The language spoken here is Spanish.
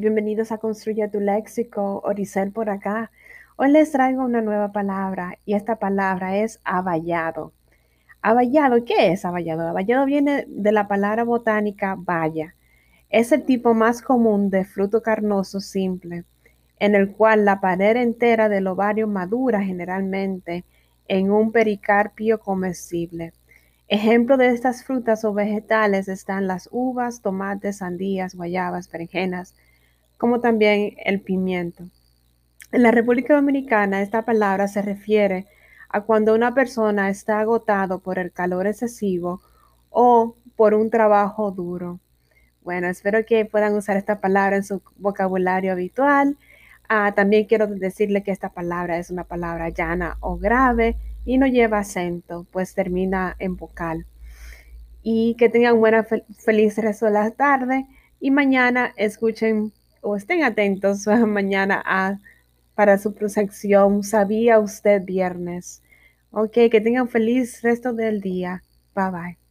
bienvenidos a Construye tu Léxico, Oricel por acá. Hoy les traigo una nueva palabra y esta palabra es aballado. Aballado, ¿qué es aballado? Aballado viene de la palabra botánica baya. Es el tipo más común de fruto carnoso simple, en el cual la pared entera del ovario madura generalmente en un pericarpio comestible. Ejemplo de estas frutas o vegetales están las uvas, tomates, sandías, guayabas, berenjenas, como también el pimiento. En la República Dominicana esta palabra se refiere a cuando una persona está agotado por el calor excesivo o por un trabajo duro. Bueno, espero que puedan usar esta palabra en su vocabulario habitual. Ah, también quiero decirle que esta palabra es una palabra llana o grave y no lleva acento, pues termina en vocal. Y que tengan buena feliz resto de la tarde y mañana escuchen o estén atentos mañana a, para su sección ¿Sabía usted viernes? Ok, que tengan feliz resto del día. Bye bye.